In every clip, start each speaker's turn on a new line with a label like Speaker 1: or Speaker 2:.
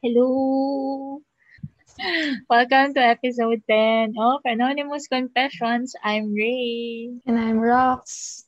Speaker 1: Hello! Welcome to episode 10 of Anonymous Confessions. I'm Ray.
Speaker 2: And I'm Rox.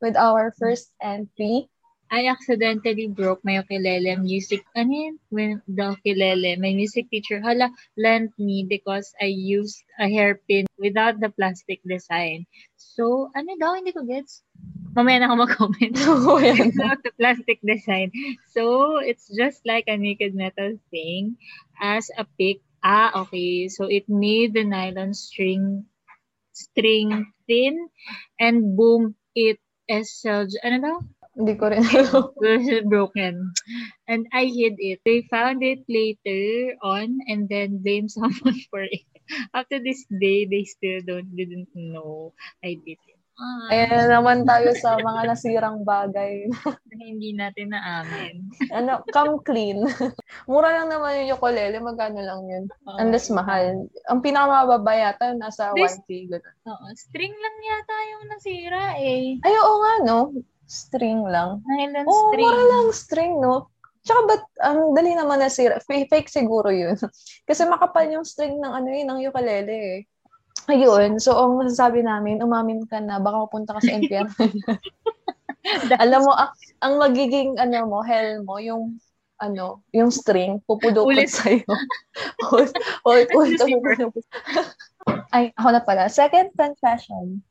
Speaker 2: With our first entry,
Speaker 1: I accidentally broke my ukulele music. Ano yun? When the ukulele, my music teacher, hala, lent me because I used a hairpin without the plastic design. So, ano daw, hindi ko gets. Mamaya na ako mag-comment. Without the plastic design. So, it's just like a naked metal thing as a pick. Ah, okay. So, it made the nylon string string thin and boom, it is, ano daw?
Speaker 2: Hindi ko rin alam.
Speaker 1: broken. And I hid it. They found it later on and then blamed someone for it. After this day, they still don't didn't know I did it. Ah,
Speaker 2: Ayan na naman tayo sa mga nasirang bagay.
Speaker 1: na hindi natin naamin.
Speaker 2: ano, come clean. Mura lang naman yung ukulele, magkano lang yun.
Speaker 1: Oo.
Speaker 2: Unless mahal. Ang pinakamababa yata, nasa
Speaker 1: This-
Speaker 2: 1K. ganun.
Speaker 1: Oo, string lang yata yung nasira eh.
Speaker 2: Ay, oo nga, no? String lang.
Speaker 1: Nylon
Speaker 2: Oo,
Speaker 1: string.
Speaker 2: mura lang string, no? Tsaka ba't, ang dali naman nasira. Fake, fake siguro yun. Kasi makapal yung string ng ano yun, ng ukulele eh. Ayun, so ang masasabi namin, umamin ka na, baka mapunta ka sa NPR. Alam mo, ang, ang magiging ano mo, hell mo, yung ano, yung string, pupudukot
Speaker 1: Ulit.
Speaker 2: sa'yo. ulit, ulit, ulit. Ay, ako na pala. Second confession.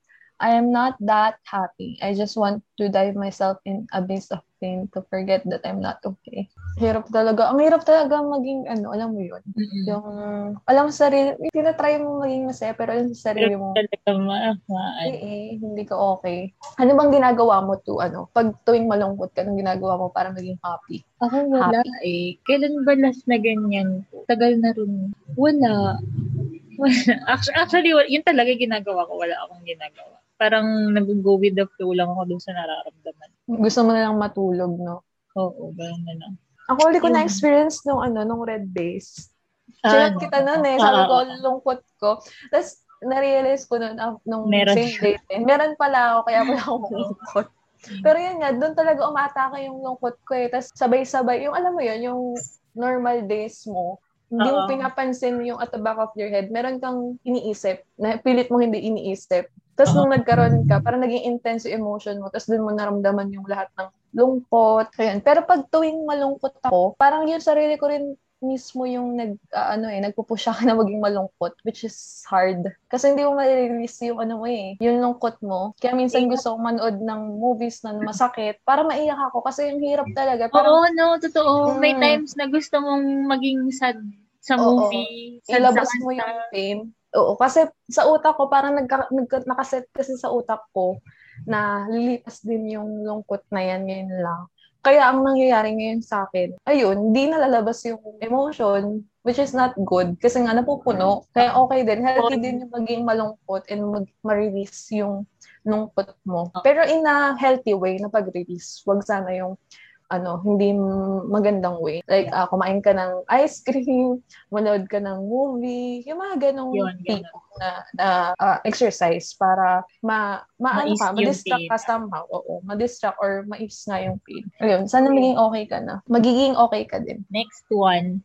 Speaker 2: I am not that happy. I just want to dive myself in abyss of pain to forget that I'm not okay. Hirap talaga. Ang hirap talaga maging, ano, alam mo yun.
Speaker 1: Mm-mm.
Speaker 2: Yung, alam mo sarili, tinatry mo maging masaya, pero yung sa sarili mo,
Speaker 1: talaga ma, ma-
Speaker 2: eh, eh, hindi ka okay. Ano bang ginagawa mo to, ano, pag tuwing malungkot ka, anong ginagawa mo para maging happy?
Speaker 1: Ako wala eh. Kailan ba last na ganyan? Tagal na rin. Wala. Wala. Actually, actually wala- yun talaga yung ginagawa ko. Wala akong ginagawa. Parang nag-go with the flow lang ako dun sa nararamdaman.
Speaker 2: Gusto mo na lang matulog, no?
Speaker 1: Oo, ganun na lang.
Speaker 2: Ako ulit ko
Speaker 1: Yung-
Speaker 2: na-experience nung, ano, nung red days.
Speaker 1: Ah,
Speaker 2: Chinat kita noon eh. Sabi
Speaker 1: Ah,
Speaker 2: ko,
Speaker 1: ah,
Speaker 2: lungkot ko. Tapos, na-realize ko noon, ah, nung
Speaker 1: Meron
Speaker 2: same day, eh, meron pala ako, kaya pala ako malungkot. Pero yun nga, doon talaga umatake yung lungkot ko eh. Tapos sabay-sabay, yung alam mo yun, yung normal days mo, hindi mo pinapansin yung at the back of your head. Meron kang iniisip, na pilit mo hindi iniisip. Tapos nung nagkaroon ka, parang naging intense yung emotion mo. Tapos doon mo naramdaman yung lahat ng lungkot. Ayan. Pero pag tuwing malungkot ako, parang yung sarili ko rin mismo yung nag ah, ano eh nagpupush ka na maging malungkot which is hard kasi hindi mo ma-release yung ano mo eh yung lungkot mo kaya minsan gusto ko manood ng movies na masakit para maiyak ako kasi yung hirap talaga parang
Speaker 1: Oo, no, totoo. May
Speaker 2: Mm.
Speaker 1: times na gusto mong maging sad sa
Speaker 2: Oo.
Speaker 1: movie. sad
Speaker 2: ilabas
Speaker 1: sa
Speaker 2: mo yung pain. Oo, kasi sa utak ko, parang nagka, nagka, nakaset kasi sa utak ko na lilipas din yung lungkot na yan ngayon lang. Kaya ang nangyayari ngayon sa akin, ayun, di nalalabas yung emotion, which is not good. Kasi nga napupuno. Kaya okay din. Healthy din yung maging malungkot and mag, ma-release yung lungkot mo. Pero in a healthy way na pag-release. Wag sana yung ano, hindi magandang way. Like, ah, kumain ka ng ice cream, manood ka ng movie, yung mga ganong
Speaker 1: Yun,
Speaker 2: tipo na, na ah, exercise para ma, ma ano ka, ma-distract ka somehow. Oo, ma-distract or ma-ease nga yung pain. Ayun, sana maging okay ka na. Magiging okay ka din.
Speaker 1: Next one.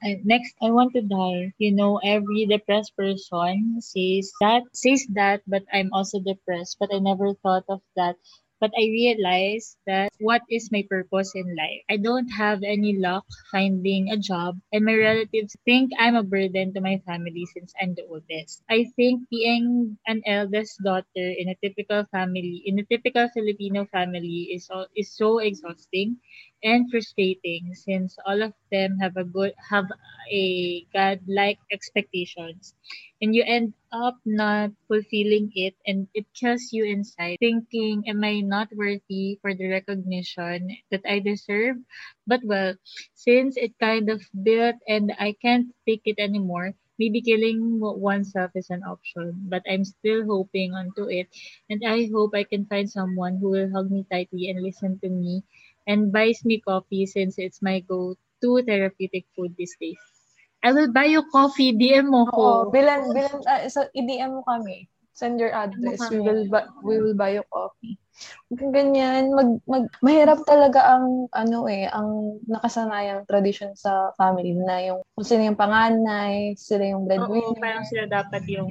Speaker 1: And next, I want to die. You know, every depressed person says that, says that, but I'm also depressed. But I never thought of that. But I realized that what is my purpose in life? I don't have any luck finding a job, and my relatives think I'm a burden to my family since I'm the oldest. I think being an eldest daughter in a typical family, in a typical Filipino family, is is so exhausting and frustrating since all of them have a good have a godlike expectations and you end up not fulfilling it and it kills you inside thinking am i not worthy for the recognition that i deserve but well since it kind of built and i can't take it anymore maybe killing oneself is an option but i'm still hoping onto it and i hope i can find someone who will hug me tightly and listen to me and buys me coffee since it's my go-to therapeutic food these days. I will buy you coffee, DM mo
Speaker 2: Oo,
Speaker 1: ko.
Speaker 2: bilan, bilan, ah, so, i-DM mo kami. Send your address. We will bu- we will buy you coffee. Kung ganyan, mag, mag, mahirap talaga ang, ano eh, ang nakasanayang tradition sa family na yung, kung sino yung panganay, sila yung breadwinner.
Speaker 1: Oo, parang sila dapat yung,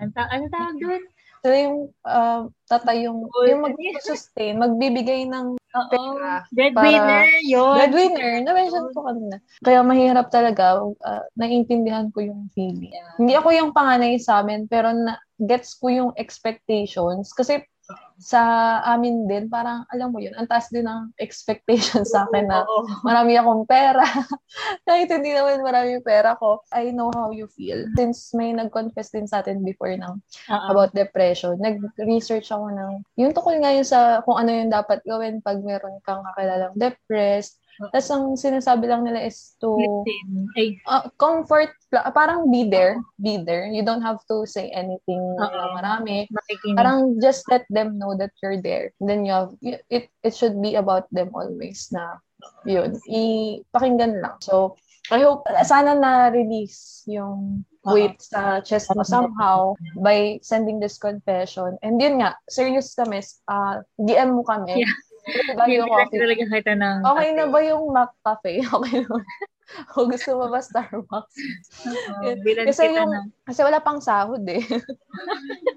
Speaker 1: ano, ano tawag doon?
Speaker 2: Sila yung, uh, tatay yung, yung mag-sustain, magbibigay ng
Speaker 1: Oo, breadwinner, yun.
Speaker 2: Breadwinner, na-mention ko kanina. Kaya mahirap talaga, uh, naiintindihan ko yung feeling.
Speaker 1: Yeah.
Speaker 2: Hindi ako yung panganay sa amin, pero na, gets ko yung expectations. Kasi sa amin din, parang, alam mo yun, ang taas din ng expectations sa akin na marami akong pera. Kahit hindi naman marami yung pera ko, I know how you feel. Since may nag-confess din sa atin before ng
Speaker 1: Oo.
Speaker 2: about depression, nag-research ako ng, yung tukol nga yun sa kung ano yung dapat gawin pag meron kang kakilalang depressed. Tapos ang sinasabi lang nila is to uh, comfort, pla- parang be there, be there. You don't have to say anything
Speaker 1: Oo.
Speaker 2: marami.
Speaker 1: makikinig.
Speaker 2: Parang just let them know that you're there. Then you have, it, it should be about them always na yun, ipakinggan lang. So, I hope, sana na-release yung weight sa chest mo somehow by sending this confession. And yun nga, serious kami, uh, DM mo kami.
Speaker 1: Yeah. Hindi
Speaker 2: yung coffee.
Speaker 1: talaga kita ng...
Speaker 2: Okay na ba yung Mac Cafe? Okay na. o gusto mo ba Starbucks?
Speaker 1: Bilan
Speaker 2: Kasi yung-
Speaker 1: ng...
Speaker 2: Kasi wala pang sahod eh.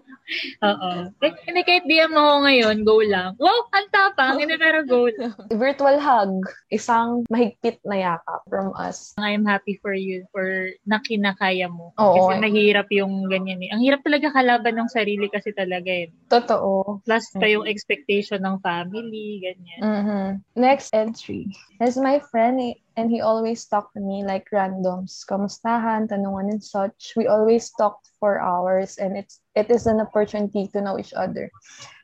Speaker 1: Oo. Hindi, kahit DM mo ako ngayon, go lang. Wow, ang tapang. Hindi, pero go lang.
Speaker 2: Virtual hug. Isang mahigpit na yakap from us.
Speaker 1: I'm happy for you for na kinakaya mo.
Speaker 2: Oo.
Speaker 1: Kasi mahirap yung ganyan eh. Ang hirap talaga kalaban ng sarili kasi talaga eh.
Speaker 2: Totoo.
Speaker 1: Plus pa yung expectation ng family, ganyan.
Speaker 2: Mhm. Next entry. As my friend eh, and he always talked to me like randoms. Kamustahan, tanungan and such. We always talked for hours and it's it is an opportunity to know each other.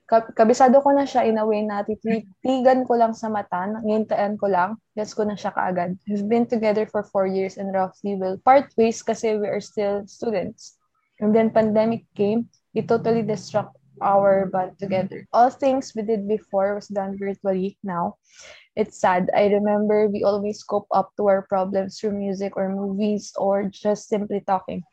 Speaker 2: Ka- kabisado ko na siya in a way na tititigan ko lang sa mata, ngintaan ko lang, gets ko na siya kaagad. We've been together for four years and roughly will part ways kasi we are still students. And then pandemic came, it totally destruct our bond together. All things we did before was done virtually now. It's sad. I remember we always cope up to our problems through music or movies or just simply talking.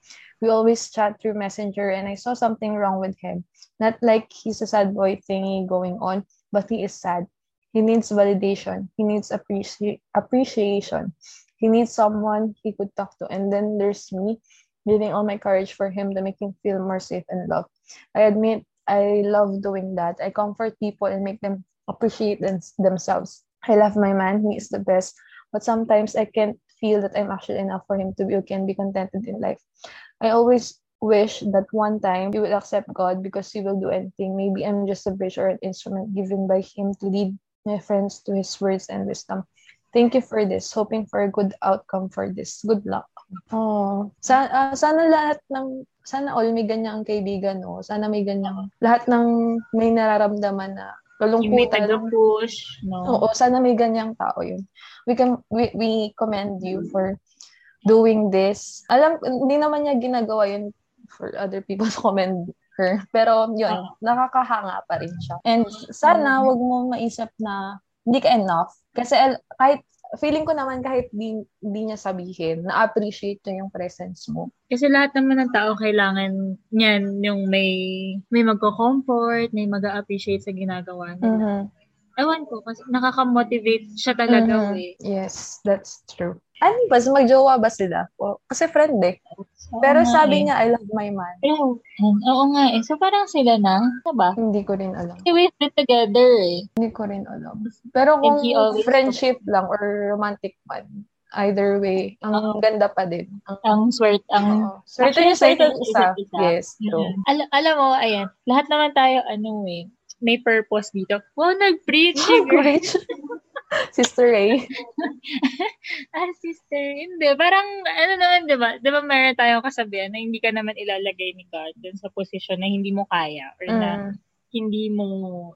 Speaker 2: We always chat through Messenger and I saw something wrong with him. Not like he's a sad boy thingy going on, but he is sad. He needs validation. He needs appreci- appreciation. He needs someone he could talk to. And then there's me, giving all my courage for him to make him feel more safe and loved. I admit I love doing that. I comfort people and make them appreciate them- themselves. I love my man. He is the best. But sometimes I can't feel that I'm actually enough for him to be okay and be contented in life. I always wish that one time he will accept God because he will do anything. Maybe I'm just a bridge or an instrument given by him to lead my friends to his words and wisdom. Thank you for this. Hoping for a good outcome for this. Good luck. Oh, sa, ah, sana lahat ng sana all may ganyang kaibigan, no? Sana may ganyang lahat ng may nararamdaman na
Speaker 1: Yung may
Speaker 2: kalungkutan.
Speaker 1: taga-push, no?
Speaker 2: Oo, sana may ganyang tao yun. We can we, we commend you for doing this. Alam, hindi naman niya ginagawa yun for other people to commend her. Pero yun,
Speaker 1: Oo.
Speaker 2: nakakahanga pa rin siya. And sana wag mo maisip na hindi ka enough. Kasi kahit, feeling ko naman kahit di, di niya sabihin, na-appreciate niya yung presence mo.
Speaker 1: Kasi lahat naman ng tao kailangan niyan yung may may magko-comfort, may mag-appreciate sa ginagawa nila.
Speaker 2: Mhm.
Speaker 1: Ewan ko, kasi nakaka-motivate siya talaga
Speaker 2: Mhm.
Speaker 1: eh.
Speaker 2: Yes, that's true. Ano ba? Magjowa ba sila? Kasi friend eh. Pero
Speaker 1: Oo nga
Speaker 2: sabi
Speaker 1: eh.
Speaker 2: niya, I love my man.
Speaker 1: Oo, oo nga eh. So parang sila na, diba?
Speaker 2: Hindi ko rin alam.
Speaker 1: They wait it together eh.
Speaker 2: Hindi ko rin alam. Pero kung friendship lang or romantic man, either way, ang
Speaker 1: Oo.
Speaker 2: ganda pa din. Ang,
Speaker 1: Ang swerte, ang
Speaker 2: Oo. Swerte niya sa isa't isa.
Speaker 1: isa.
Speaker 2: Yes, true.
Speaker 1: Mhm. Al- alam mo, ayan, lahat naman tayo, ano eh, may purpose dito. Wow, nag-preach.
Speaker 2: Oh, great. Sister Ray.
Speaker 1: ah, sister, hindi. Parang, ano naman, di ba? Di ba meron tayong kasabihan na hindi ka naman ilalagay ni God dun sa posisyon na hindi mo kaya or na
Speaker 2: Mm.
Speaker 1: hindi mo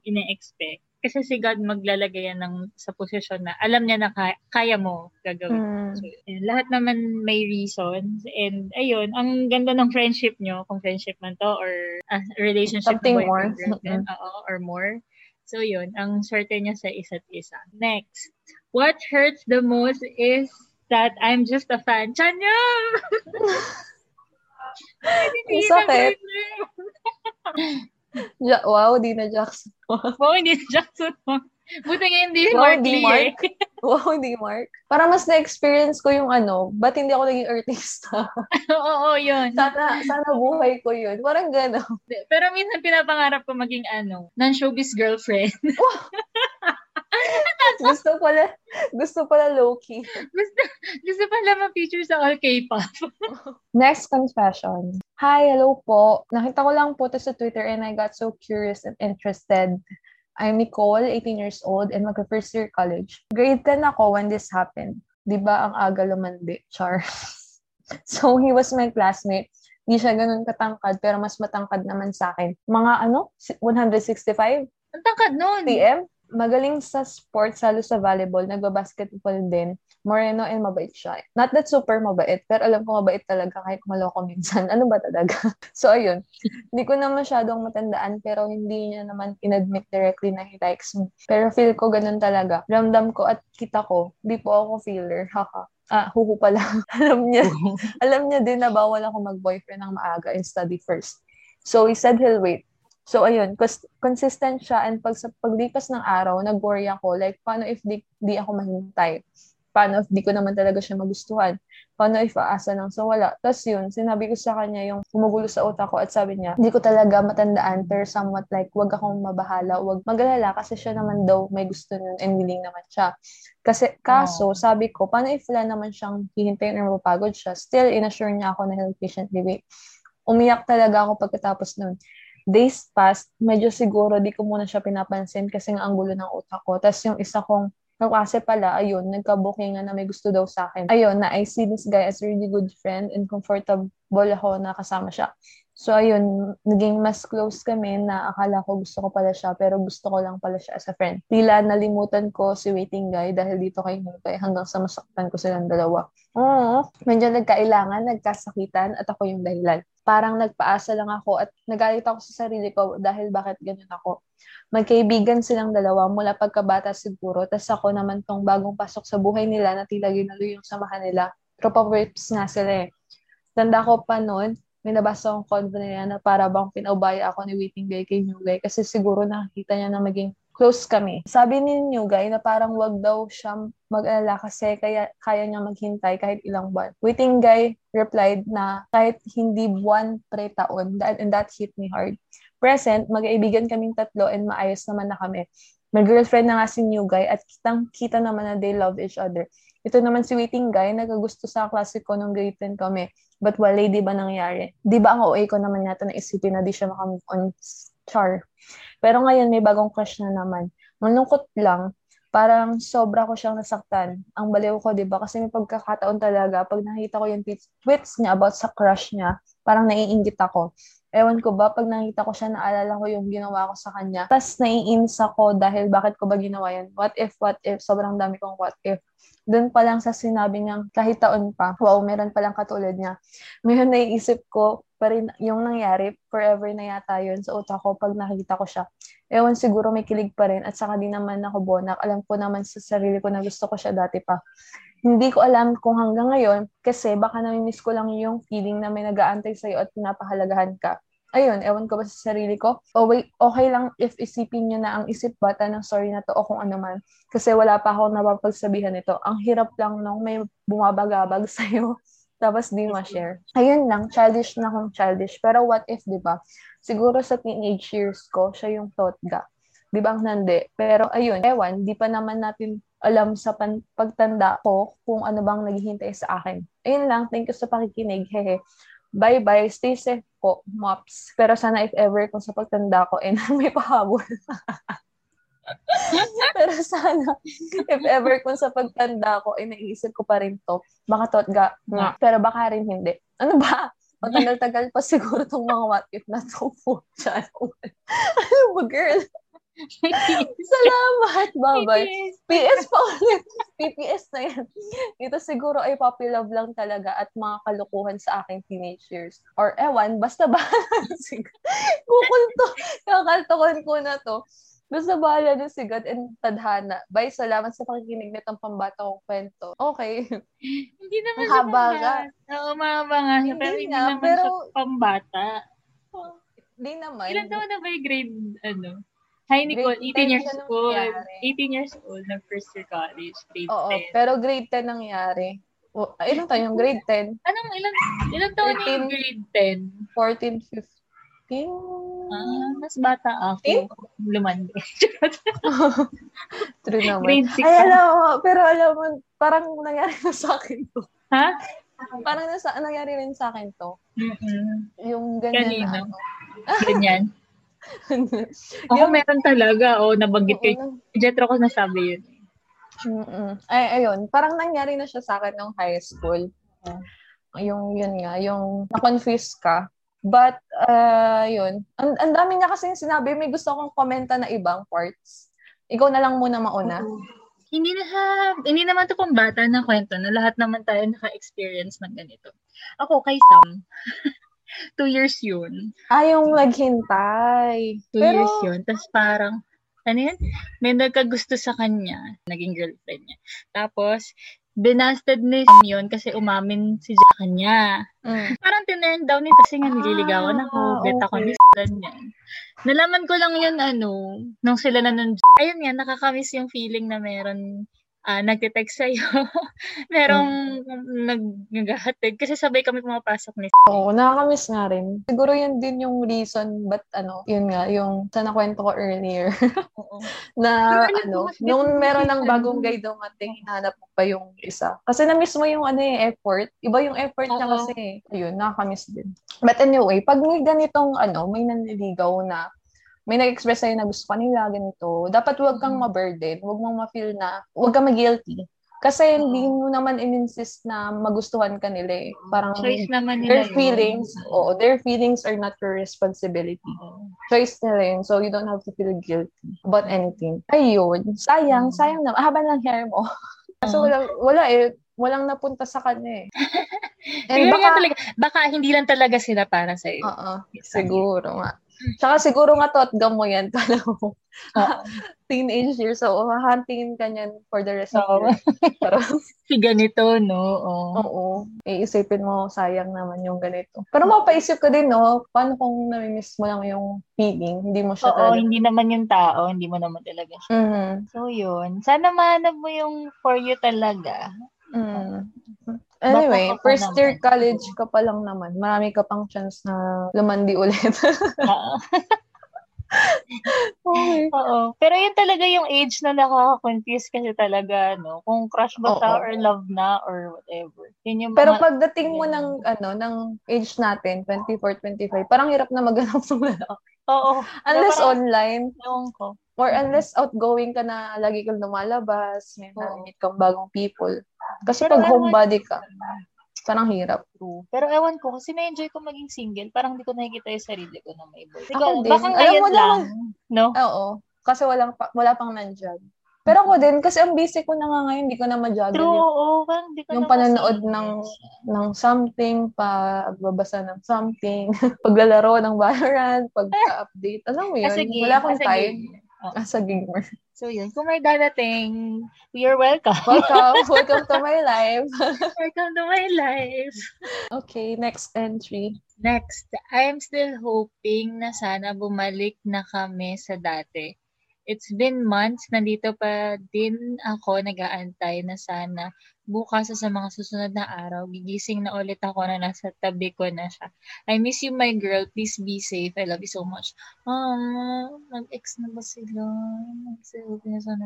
Speaker 1: ine-expect. Kasi si God maglalagay yan ng, sa posisyon na alam niya na kaya, kaya mo gagawin.
Speaker 2: Mm.
Speaker 1: So, yun, lahat naman may reasons. And ayun, ang ganda ng friendship nyo, kung friendship man to or a relationship
Speaker 2: Something more.
Speaker 1: girlfriend, oo, or more. So yun, ang swerte niya sa isa't isa. Next, what hurts the most is that I'm just a fan. Chanya!
Speaker 2: Ang sakit. Ja- wow, di na Jackson.
Speaker 1: wow, hindi na Jackson. Buti nga hindi
Speaker 2: Wow,
Speaker 1: Mark
Speaker 2: hindi
Speaker 1: Lee
Speaker 2: Mark.
Speaker 1: eh.
Speaker 2: wow, hindi Mark. Para mas na-experience ko yung ano, ba't hindi ako naging artista?
Speaker 1: Oo, oo, yun.
Speaker 2: sana, sana buhay ko yun. Parang gano'n.
Speaker 1: Pero minsan pinapangarap ko maging ano, non-showbiz girlfriend.
Speaker 2: gusto pala, gusto pala low-key.
Speaker 1: gusto, gusto pala ma-feature sa all K-pop.
Speaker 2: Next confession. Hi, hello po. Nakita ko lang po to sa Twitter and I got so curious and interested. I'm Nicole, 18 years old, and mag-first year college. Grade 10 ako when this happened. Di ba ang aga lumandi? Char. so, he was my classmate. Hindi siya ganun katangkad, pero mas matangkad naman sa akin. Mga ano? 165
Speaker 1: Ang tangkad nun.
Speaker 2: cm? Magaling sa sports, halo sa volleyball, nagbabasketball din. Moreno and mabait siya. Not that super mabait, pero alam ko mabait talaga kahit maloko minsan. Ano ba talaga? so, ayun. Hindi ko na masyadong matandaan, pero hindi niya naman inadmit directly na he likes me. Pero feel ko ganun talaga. Ramdam ko at kita ko, di po ako feeler. Haha. Ah, huhu pala. alam niya, alam niya din na bawal ako mag-boyfriend ng maaga and study first. So, he said he'll wait. So, ayun, cons- consistent siya and pag sa paglipas ng araw, nag-worry ako, like, paano if di, di ako mahintay? Paano if di ko naman talaga siya magustuhan? Paano if aasa lang sa wala? Tapos yun, sinabi ko sa kanya yung gumugulo sa utak ko at sabi niya, hindi ko talaga matandaan pero somewhat like, wag akong mabahala, wag magalala kasi siya naman daw may gusto nun and willing naman siya. Kasi, kaso, sabi ko, paano if wala naman siyang hihintayin or mapagod siya? Still, inassure niya ako na he'll patiently wait. Umiyak talaga ako pagkatapos nun days passed, medyo siguro di ko muna siya pinapansin kasi ang gulo ng utak ko. Tapos yung isa kong kaklase pala, ayun, nagka-booking na may gusto daw sa akin. Ayun, na I see this guy as really good friend and comfortable ako na kasama siya. So, ayun, naging mas close kami na akala ko gusto ko pala siya, pero gusto ko lang pala siya as a friend. Tila nalimutan ko si waiting guy dahil dito kay Nukay hanggang sa masaktan ko silang dalawa. Oo, medyo nagkailangan, nagkasakitan, at ako yung dahilan. Parang nagpaasa lang ako at nagalit ako sa sarili ko dahil bakit ganun ako. Magkaibigan silang dalawa mula pagkabata siguro, tas ako naman tong bagong pasok sa buhay nila na tila ginalo yung samahan nila. Tropa whips nga sila eh. Tanda ko pa noon, may nabasa akong convo na yan na para bang pinaubaya ako ni Waiting Guy kay New Guy kasi siguro nakikita niya na maging close kami. Sabi ni New Guy na parang wag daw siya mag-alala kasi kaya, kaya niya maghintay kahit ilang buwan. Waiting Guy replied na kahit hindi buwan pre taon that, and that hit me hard. Present, mag-aibigan kaming tatlo and maayos naman na kami. May girlfriend na nga si New Guy at kitang kita naman na they love each other. Ito naman si Waiting Guy, nagagusto sa klase ko nung grade 10 kami. But wala, di ba nangyari? Di ba ang OA ko naman yata na isipin na di siya makamove on char. Pero ngayon may bagong crush na naman. Malungkot lang, parang sobra ko siyang nasaktan. Ang baliw ko, di ba? Kasi may pagkakataon talaga, pag nakita ko yung tweets niya about sa crush niya, parang naiingit ako. Ewan ko ba, pag nakita ko siya, naalala ko yung ginawa ko sa kanya. Tapos naiinis ako dahil bakit ko ba ginawa yan? What if, what if? Sobrang dami kong what if. Doon pa lang sa sinabi niyang kahit taon pa, wow, meron palang katulad niya. Ngayon naiisip ko pa rin yung nangyari, forever na yata yun sa utak ko pag nakita ko siya. Ewan siguro may kilig pa rin at saka di naman ako bonak. Alam ko naman sa sarili ko na gusto ko siya dati pa. Hindi ko alam kung hanggang ngayon kasi baka nami-miss ko lang yung feeling na may nag-aantay sa'yo at pinapahalagahan ka ayun, ewan ko ba sa sarili ko. O wait, okay lang if isipin nyo na ang isip bata ng story na to o kung ano man. Kasi wala pa ako napapagsabihan nito. Ang hirap lang nung may bumabagabag sa'yo. Tapos di ma-share. Ayun lang, childish na akong childish. Pero what if, di ba? Siguro sa teenage years ko, siya yung totga. Di ba ang nandi? Pero ayun, ewan, di pa naman natin alam sa pan- pagtanda ko kung ano bang naghihintay sa akin. Ayun lang, thank you sa pakikinig. Hehe. Bye-bye. Stay safe po, mops. Pero sana if ever kung sa pagtanda ko, eh, may pahabol. Pero sana, if ever kung sa pagtanda ko, eh, naiisip ko pa rin to. Baka tot ga, nga. Pero baka rin hindi. Ano ba? Matagal-tagal pa siguro tong mga what if na to po. ano ba, girl? Salamat, bye-bye. PS pa ulit. PPS na yan. Ito siguro ay puppy love lang talaga at mga kalukuhan sa aking teenage years. Or ewan, basta ba? Kukulto. Kakaltokan ko na to. Basta bahala na si God and Tadhana. Bye, salamat sa pakikinig nitong pambata kong kwento. Okay.
Speaker 1: Hindi naman
Speaker 2: Mahaba ka.
Speaker 1: Oo, mahaba nga.
Speaker 2: Hindi
Speaker 1: Pero hindi
Speaker 2: nga,
Speaker 1: naman
Speaker 2: pero-
Speaker 1: siya pambata.
Speaker 2: Hindi naman.
Speaker 1: Ilan taon na ba yung grade, ano? Hi, Nicole.
Speaker 2: Grade
Speaker 1: 18 years
Speaker 2: 10 siya
Speaker 1: old.
Speaker 2: nangyari.
Speaker 1: 18 years old na first year college. Grade
Speaker 2: Oo,
Speaker 1: 10.
Speaker 2: pero grade 10 nangyari. O, ay, ilan tayo yung grade 10?
Speaker 1: Anong ilan, ilan taon na yung
Speaker 2: 13.
Speaker 1: grade 10?
Speaker 2: 14, 15?
Speaker 1: Ah, mas bata ako.
Speaker 2: Eh?
Speaker 1: Lumandi.
Speaker 2: True naman.
Speaker 1: grade 6
Speaker 2: Ay, alam mo, pero alam mo, parang nangyari na sa akin to.
Speaker 1: Ha?
Speaker 2: Parang nasa, nangyari rin sa akin to.
Speaker 1: Mm-mm.
Speaker 2: Yung ganyan
Speaker 1: Kanino?
Speaker 2: na ano.
Speaker 1: Ganyan. Ako
Speaker 2: Yung-
Speaker 1: meron talaga. O, oh, nabanggit ko.
Speaker 2: Oo,
Speaker 1: Jetro ko nasabi yun.
Speaker 2: Mm-mm. Ay, ayun. Parang nangyari na siya sa akin nung high school. Yung, yun nga, yung na-confuse ka. But, uh, yun. Ang, ang dami niya kasi sinabi, may gusto kong komenta na ibang parts. Ikaw na lang muna mauna.
Speaker 1: Hindi na ha, hindi naman to pang bata na kwento na lahat naman tayo naka-experience ng ganito. Ako kay Sam, two years yun.
Speaker 2: Ah, yung naghintay.
Speaker 1: Two
Speaker 2: Pero,
Speaker 1: years yun. Tapos parang, ano yun? May nagkagusto sa kanya, naging girlfriend niya. Tapos, binasted ni yun kasi umamin si sa kanya.
Speaker 2: mm,
Speaker 1: Parang tinurn down ni kasi nga nililigawan ako.
Speaker 2: Ah,
Speaker 1: Bet ako
Speaker 2: okay.
Speaker 1: ni ganyan. Nalaman ko lang yun, ano, nung sila na nun. Ayun nga, nakakamiss yung feeling na meron ah nagte-text sa'yo. Merong nag naghahatid. Kasi sabay kami pumapasok ni
Speaker 2: oo, nakakamiss nga rin. Siguro yun din yung reason, but ano, yun nga, yung sa nakwento ko earlier.
Speaker 1: Oo.
Speaker 2: na
Speaker 1: Pero
Speaker 2: ano,
Speaker 1: mas
Speaker 2: nung meron ng bagong guy dumating, hinahanap pa yung isa. Kasi na-miss mo yung ano eh, effort. Iba yung effort niya kasi. eh. Ayun, nakakamiss din. But anyway, pag may ganitong ano, may nanliligaw na may nag-express sa'yo na gusto ka nila, ganito, dapat huwag kang
Speaker 1: Mm.
Speaker 2: ma-burden, huwag mong ma-feel na, huwag kang mag-guilty. Kasi hindi mo naman in-insist na magustuhan ka nila eh. Parang
Speaker 1: Choice naman nila
Speaker 2: their
Speaker 1: yun.
Speaker 2: feelings, oo, their feelings are not your responsibility choice nila yun. So, you don't have to feel guilty about anything. Ayun. Sayang,
Speaker 1: Mm.
Speaker 2: sayang na. Haba ng hair mo. Kasi
Speaker 1: Oo.
Speaker 2: wala, wala eh. Walang napunta sa kanya eh. And baka,
Speaker 1: talaga, baka hindi lang talaga sila para sa'yo.
Speaker 2: oo, siguro nga. Tsaka siguro nga totgam mo yan. Kala mo, teenage years. So, hahantingin ka niyan for the rest of your life.
Speaker 1: Si ganito, no? Oo.
Speaker 2: oo. Iisipin mo, sayang naman yung ganito. Pero mapaisip ka din, no? Paano kung namimiss mo lang yung feeling? Hindi mo siya
Speaker 1: Oo,
Speaker 2: talaga.
Speaker 1: hindi naman yung tao, hindi mo naman talaga siya.
Speaker 2: Mhm.
Speaker 1: So, yun. Sana mahanap mo yung for you talaga.
Speaker 2: Mm. Anyway,
Speaker 1: ka
Speaker 2: first year college ka pa lang naman. Marami ka pang chance na lumandi ulit.
Speaker 1: Oo.
Speaker 2: okay.
Speaker 1: Oo. Pero yun talaga yung age na nakaka-confuse kasi talaga, no? Kung crush ba
Speaker 2: Oo.
Speaker 1: or love na or whatever. Yun yung
Speaker 2: Pero
Speaker 1: mga...
Speaker 2: pagdating mo ng ano ng age natin, 24, 25, parang hirap na maghanap ng lalaki.
Speaker 1: Oo.
Speaker 2: Unless
Speaker 1: Parang-
Speaker 2: online
Speaker 1: Ewan ko.
Speaker 2: or unless outgoing ka na lagi kang lumalabas, may
Speaker 1: Oo.
Speaker 2: nami-meet kang bagong people. Kasi
Speaker 1: Pero
Speaker 2: pag homebody ka, parang hirap.
Speaker 1: True. Pero ewan ko, kasi na-enjoy ko maging single. Parang hindi ko nakikita yung sarili ko na may boy. Ko
Speaker 2: Ako.
Speaker 1: Baka ngayon
Speaker 2: mo
Speaker 1: lang. No?
Speaker 2: Oo. Kasi walang pa, wala pang nandyan. Pero ako din, kasi ang busy ko na nga ngayon, hindi ko na ma-juggle
Speaker 1: True,
Speaker 2: yung
Speaker 1: oo. Parang hindi ko
Speaker 2: yung
Speaker 1: na
Speaker 2: panonood
Speaker 1: masingle
Speaker 2: ng- ng something, pagbabasa ng something, paglalaro ng Valorant, pagka-update. Alam mo yun?
Speaker 1: As a game.
Speaker 2: Wala akong
Speaker 1: as a
Speaker 2: time.
Speaker 1: game. Oo.
Speaker 2: As a gamer.
Speaker 1: So yun, kung may dadating, you're welcome.
Speaker 2: Welcome. Welcome to my life.
Speaker 1: welcome to my life.
Speaker 2: Okay, next entry.
Speaker 1: Next, I'm still hoping na sana bumalik na kami sa dati. It's been months, nandito pa din ako nag-aantay na sana bukas sa mga susunod na araw, gigising na ulit ako na nasa tabi ko na siya. I miss you, my girl. Please be safe. I love you so much. Ah, nag-ex na ba sila? Nag-sabi na sana.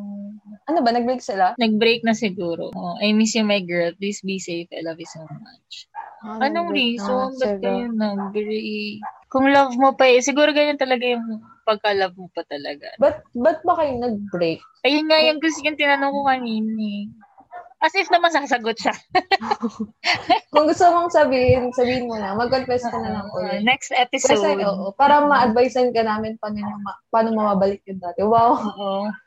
Speaker 2: Ano ba, nag-break sila?
Speaker 1: Nag-break na siguro. Oh, I miss you, my girl. Please be safe. I love you so much.
Speaker 2: Ah,
Speaker 1: Anong
Speaker 2: nag-break
Speaker 1: reason? Ba't kayo nag-break? Kung love mo pa eh, siguro ganyan talaga yung pagka-love mo pa talaga.
Speaker 2: Ba't, ba't ba kayo nag-break?
Speaker 1: Ayun nga yung gusto yung tinanong ko kanina eh. As if naman sasagot siya.
Speaker 2: Kung gusto mong sabihin, sabihin mo na. Mag-confess ka na lang
Speaker 1: Uh,
Speaker 2: ulit.
Speaker 1: next
Speaker 2: Kasi,
Speaker 1: episode.
Speaker 2: oo, para ma-advisean ka namin paano, ma- paano mababalik yung dati. Wow.
Speaker 1: Oo.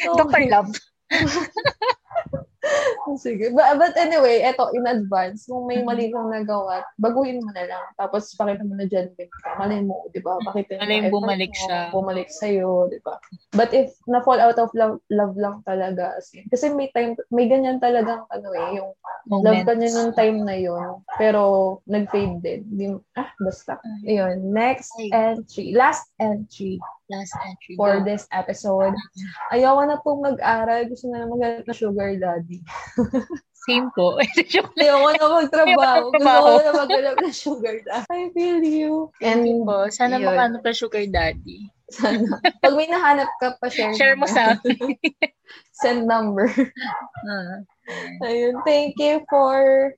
Speaker 2: So,
Speaker 1: Dr. Love.
Speaker 2: Sige. But, but anyway, eto, in advance, kung may mali kang nagawa, baguhin mo na lang. Tapos, pakita mo na dyan, ka. Malay mo, di ba? Pakita mo.
Speaker 1: Malay bumalik
Speaker 2: mo,
Speaker 1: siya.
Speaker 2: Bumalik sa'yo, di ba? But if na-fall out of love, love lang talaga, as in, kasi may time, may ganyan talagang, ano eh, yung love ka niya nung time na yun, pero nag-fade din. Di, ah, basta. Ayun, next entry. Last entry
Speaker 1: Last entry.
Speaker 2: for
Speaker 1: Go.
Speaker 2: this episode. Ayoko na pong mag-aral. Gusto na lang mag na sugar daddy.
Speaker 1: Same po.
Speaker 2: Ayoko na magtrabaho.
Speaker 1: Na
Speaker 2: Gusto ko na maghanap ng sugar daddy. I feel you. And
Speaker 1: po. Sana
Speaker 2: yun.
Speaker 1: makano pa sugar daddy.
Speaker 2: sana. Pag may nahanap ka pa, share,
Speaker 1: Share mo sa akin.
Speaker 2: Send number.
Speaker 1: Ah.
Speaker 2: Ayun. Thank you for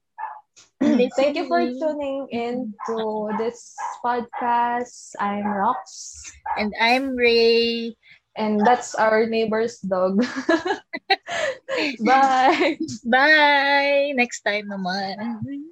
Speaker 2: Thank you for tuning in to this podcast. I'm Rox.
Speaker 1: And I'm Ray.
Speaker 2: And that's our neighbor's dog. Bye!
Speaker 1: Bye! Next time naman.